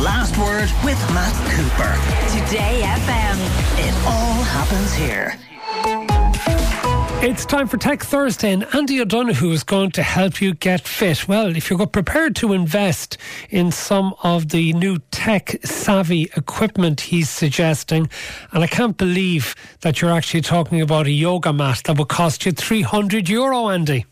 The Last Word with Matt Cooper. Today FM. It all happens here. It's time for Tech Thursday, and Andy O'Donoghue is going to help you get fit. Well, if you're prepared to invest in some of the new tech savvy equipment he's suggesting, and I can't believe that you're actually talking about a yoga mat that will cost you 300 euro, Andy.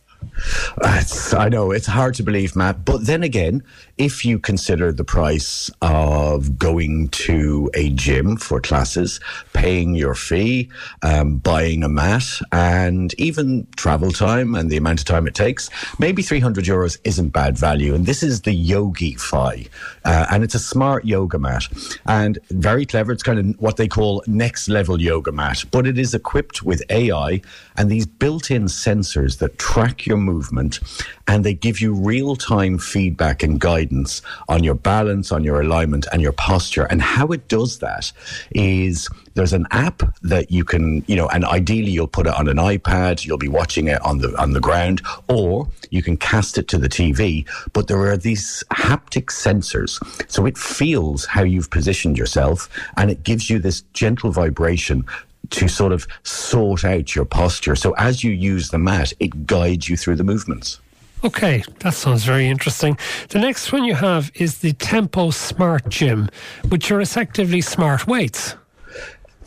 It's, I know it's hard to believe, Matt. But then again, if you consider the price of going to a gym for classes, paying your fee, um, buying a mat, and even travel time and the amount of time it takes, maybe 300 euros isn't bad value. And this is the YogiFi, uh, and it's a smart yoga mat, and very clever. It's kind of what they call next level yoga mat, but it is equipped with AI and these built-in sensors that track your movement and they give you real time feedback and guidance on your balance, on your alignment, and your posture. And how it does that is there's an app that you can, you know, and ideally you'll put it on an iPad, you'll be watching it on the on the ground, or you can cast it to the TV. But there are these haptic sensors, so it feels how you've positioned yourself, and it gives you this gentle vibration to sort of sort out your posture. So as you use the mat, it guides you through the movements. Okay, that sounds very interesting. The next one you have is the Tempo Smart Gym, which are effectively smart weights.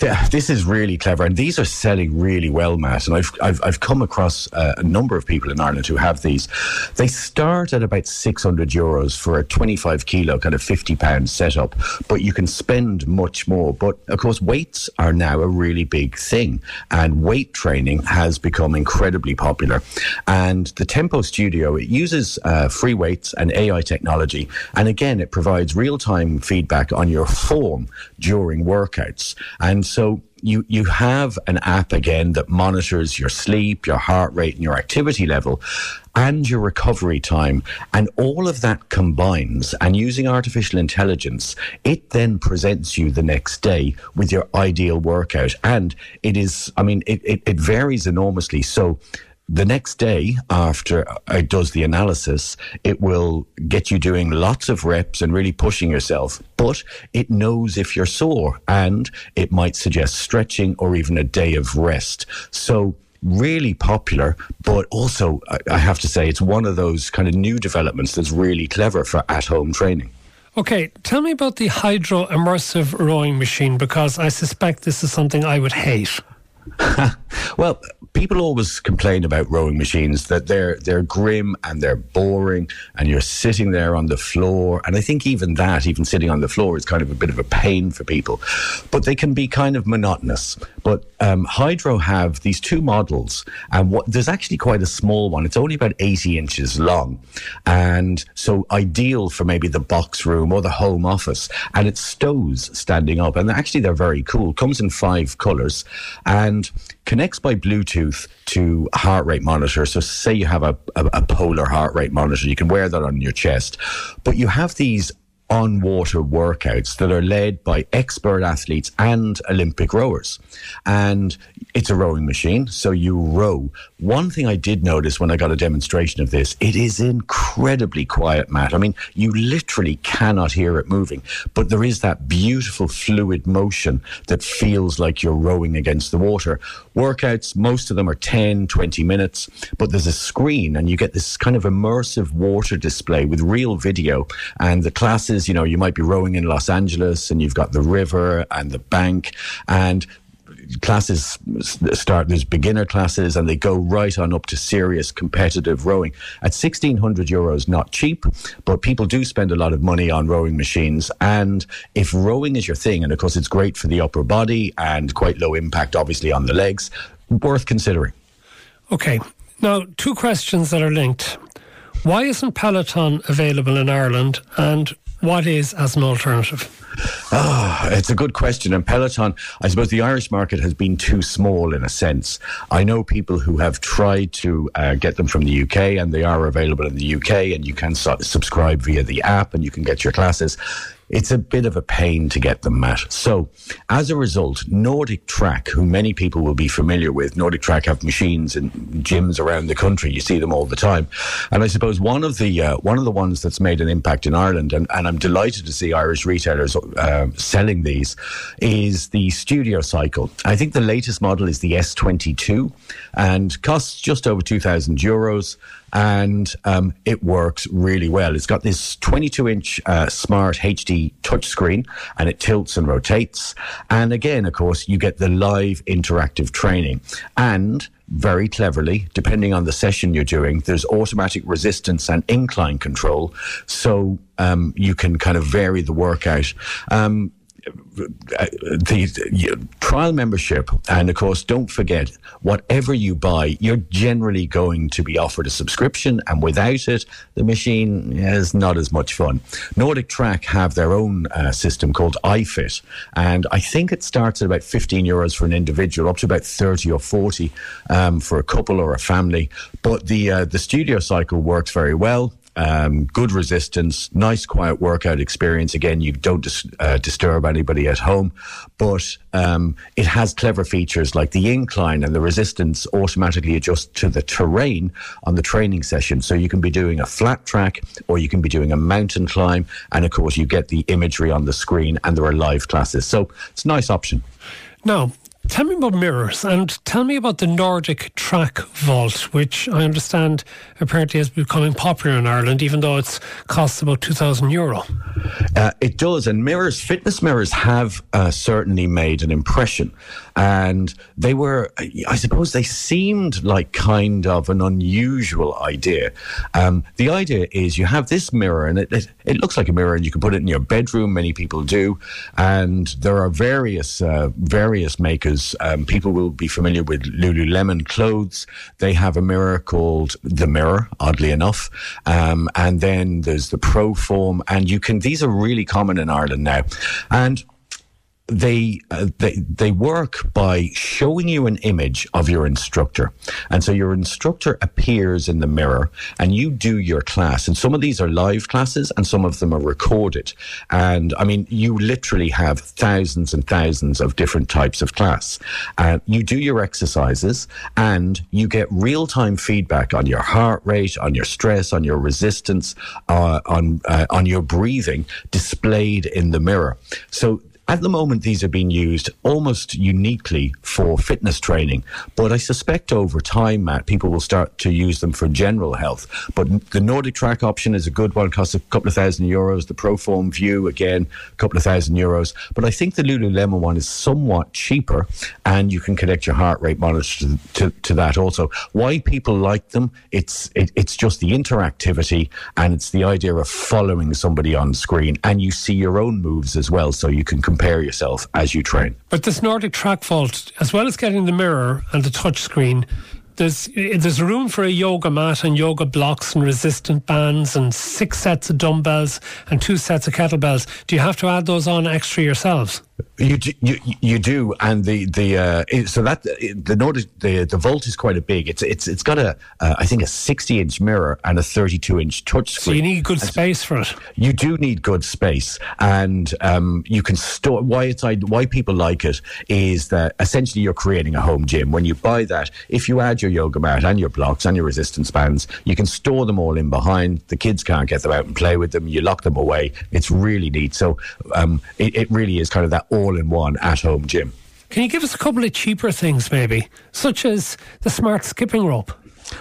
Yeah, this is really clever, and these are selling really well, Matt. And I've I've, I've come across uh, a number of people in Ireland who have these. They start at about six hundred euros for a twenty-five kilo, kind of fifty pound setup, but you can spend much more. But of course, weights are now a really big thing, and weight training has become incredibly popular. And the Tempo Studio it uses uh, free weights and AI technology, and again, it provides real-time feedback on your form during workouts and so you you have an app again that monitors your sleep, your heart rate, and your activity level, and your recovery time, and all of that combines. And using artificial intelligence, it then presents you the next day with your ideal workout. And it is, I mean, it, it, it varies enormously. So the next day after it does the analysis, it will get you doing lots of reps and really pushing yourself, but it knows if you're sore and it might suggest stretching or even a day of rest. So, really popular, but also, I have to say, it's one of those kind of new developments that's really clever for at home training. Okay, tell me about the Hydrow immersive rowing machine because I suspect this is something I would hate. well, people always complain about rowing machines that they're they're grim and they're boring and you're sitting there on the floor and I think even that even sitting on the floor is kind of a bit of a pain for people. But they can be kind of monotonous. But um, Hydrow have these two models and what there's actually quite a small one. It's only about 80 inches long and so ideal for maybe the box room or the home office. And it stows standing up and actually they're very cool. Comes in five colors and connects by Bluetooth to a heart rate monitor. So, say you have a, a, a, polar heart rate monitor, you can wear that on your chest, but you have these on water workouts that are led by expert athletes and Olympic rowers. And it's a rowing machine, so you row. One thing I did notice when I got a demonstration of this, it is incredibly quiet, Matt. I mean, you literally cannot hear it moving, but there is that beautiful fluid motion that feels like you're rowing against the water. Workouts, most of them are 10, 20 minutes, but there's a screen and you get this kind of immersive water display with real video. And the classes, you know, you might be rowing in Los Angeles and you've got the river and the bank and classes start, there's beginner classes and they go right on up to serious competitive rowing. At 1600 euros, not cheap, but people do spend a lot of money on rowing machines. And if rowing is your thing, and of course it's great for the upper body and quite low impact, obviously, on the legs, worth considering. Okay. Now, two questions that are linked. Why isn't Peloton available in Ireland? And what is as an alternative? Ah, it's a good question. And Peloton, I suppose the Irish market has been too small in a sense. I know people who have tried to uh, get them from the UK, and they are available in the UK, and you can su- subscribe via the app, and you can get your classes it's a bit of a pain to get them, Matt. So, as a result, NordicTrack, who many people will be familiar with, NordicTrack have machines in gyms around the country. You see them all the time, and I suppose one of the uh, one of the ones that's made an impact in Ireland, and, and I'm delighted to see Irish retailers uh, selling these, is the Studio Cycle. I think the latest model is the S22, and costs just over two thousand euros and um, it works really well. It's got this 22 inch uh, smart HD touchscreen and it tilts and rotates. And again, of course, you get the live interactive training. And very cleverly, depending on the session you're doing, there's automatic resistance and incline control. So um, you can kind of vary the workout. Um, the trial membership, and of course, don't forget, whatever you buy, you're generally going to be offered a subscription, and without it, the machine is not as much fun. NordicTrack have their own uh, system called iFit, and I think it starts at about 15 euros for an individual, up to about 30 or 40 um, for a couple or a family. But the uh, the studio cycle works very well um, good resistance, nice quiet workout experience. Again, you don't dis- uh, disturb anybody at home, but um, it has clever features like the incline and the resistance automatically adjust to the terrain on the training session. So you can be doing a flat track or you can be doing a mountain climb, and of course you get the imagery on the screen, and there are live classes. So it's a nice option. Now, Tell me about mirrors and tell me about the NordicTrack Vault, which I understand apparently is becoming popular in Ireland, even though it costs about 2,000 euro. Uh, it does, and mirrors, fitness mirrors have uh, certainly made an impression. And they were, I suppose, they seemed like kind of an unusual idea. Um, the idea is you have this mirror, and it, it, it, looks like a mirror, and you can put it in your bedroom. Many people do, and there are various uh, various makers. Um, people will be familiar with Lululemon clothes. They have a mirror called the Mirror, oddly enough, um, and then there's the Proform, and you can. These are really common in Ireland now, and they, uh, they they work by showing you an image of your instructor, and so your instructor appears in the mirror, and you do your class. And some of these are live classes, and some of them are recorded. And I mean, you literally have thousands and thousands of different types of class. Uh, you do your exercises, and you get real time feedback on your heart rate, on your stress, on your resistance, uh, on uh, on your breathing displayed in the mirror. So at the moment, these are being used almost uniquely for fitness training, but I suspect over time, Matt, people will start to use them for general health. But the NordicTrack option is a good one, costs a couple of thousand euros. The Proform View, again, a couple of thousand euros. But I think the Lululemon one is somewhat cheaper, and you can connect your heart rate monitor to, to, to that also. Why people like them? It's it, it's just the interactivity, and it's the idea of following somebody on screen, and you see your own moves as well, so you can compare yourself as you train. But this NordicTrack vault, as well as getting the mirror and the touch screen, there's there's room for a yoga mat and yoga blocks and resistant bands and six sets of dumbbells and two sets of kettlebells. Do you have to add those on extra yourselves? You do, you, you do, and the the uh, so that the Nordic the the Vault is quite a big. It's it's it's got a uh, I think a sixty inch mirror and a thirty two inch touch screen. So you need good and space for it. You do need good space, and um, you can store. Why it's why people like it is that essentially you're creating a home gym. When you buy that, if you add your yoga mat and your blocks and your resistance bands, you can store them all in behind. The kids can't get them out and play with them. You lock them away. It's really neat. So um, it, it really is kind of that all in one at home gym. Can you give us a couple of cheaper things, maybe, such as the smart skipping rope?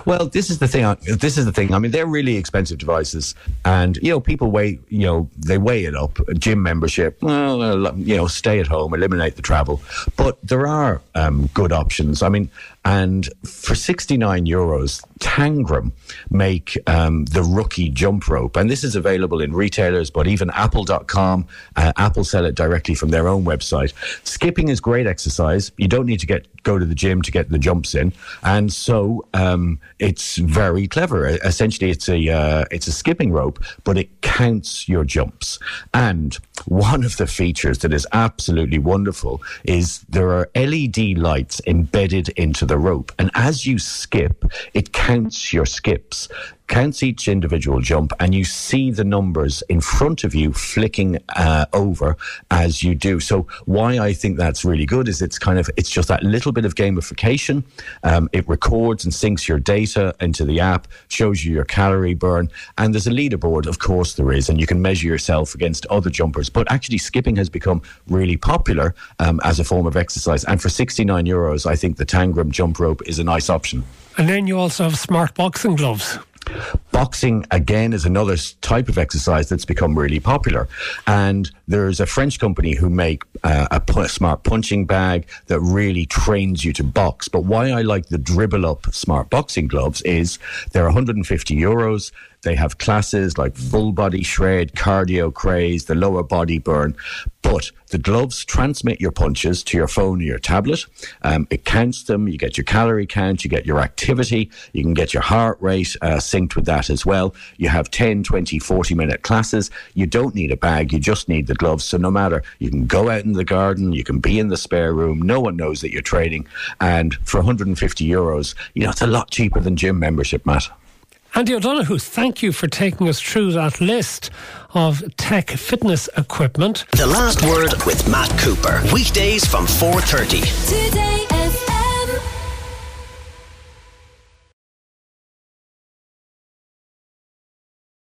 Well, this is the thing. This is the thing. I mean, they're really expensive devices, and you know, people weigh. You know, they weigh it up. Gym membership. Well, you know, stay at home, eliminate the travel. But there are um, good options. I mean, and for 69 euros, Tangram make um, the rookie jump rope. And this is available in retailers, but even apple.com, uh, Apple sell it directly from their own website. Skipping is great exercise. You don't need to get go to the gym to get the jumps in. And so um, it's very clever. Essentially, it's a, uh, it's a skipping rope, but it counts your jumps. And one of the features that is absolutely wonderful is there are LED lights embedded into the rope. And as you skip, it counts your skips counts each individual jump, and you see the numbers in front of you flicking uh, over as you do. So why I think that's really good is it's kind of it's just that little bit of gamification. Um, it records and syncs your data into the app, shows you your calorie burn, and there's a leaderboard. Of course, there is, and you can measure yourself against other jumpers. But actually, skipping has become really popular um, as a form of exercise, and for 69 euros, I think the Tangram jump rope is a nice option. And then you also have smart boxing gloves. Boxing, again, is another type of exercise that's become really popular. And there's a French company who make uh, a smart punching bag that really trains you to box. But why I like the DribbleUp smart boxing gloves is they're 150 euros. They have classes like full body shred, cardio craze, the lower body burn. But the gloves transmit your punches to your phone or your tablet. Um, it counts them. You get your calorie count. You get your activity. You can get your heart rate uh, synced with that as well. You have 10, 20, 40 minute classes. You don't need a bag. You just need the gloves. So no matter, you can go out in the garden. You can be in the spare room. No one knows that you're training. And for 150 euros, you know, it's a lot cheaper than gym membership, Matt. Andy O'Donoghue, thank you for taking us through that list of tech fitness equipment. The last word with Matt Cooper. Weekdays from 4.30. Today.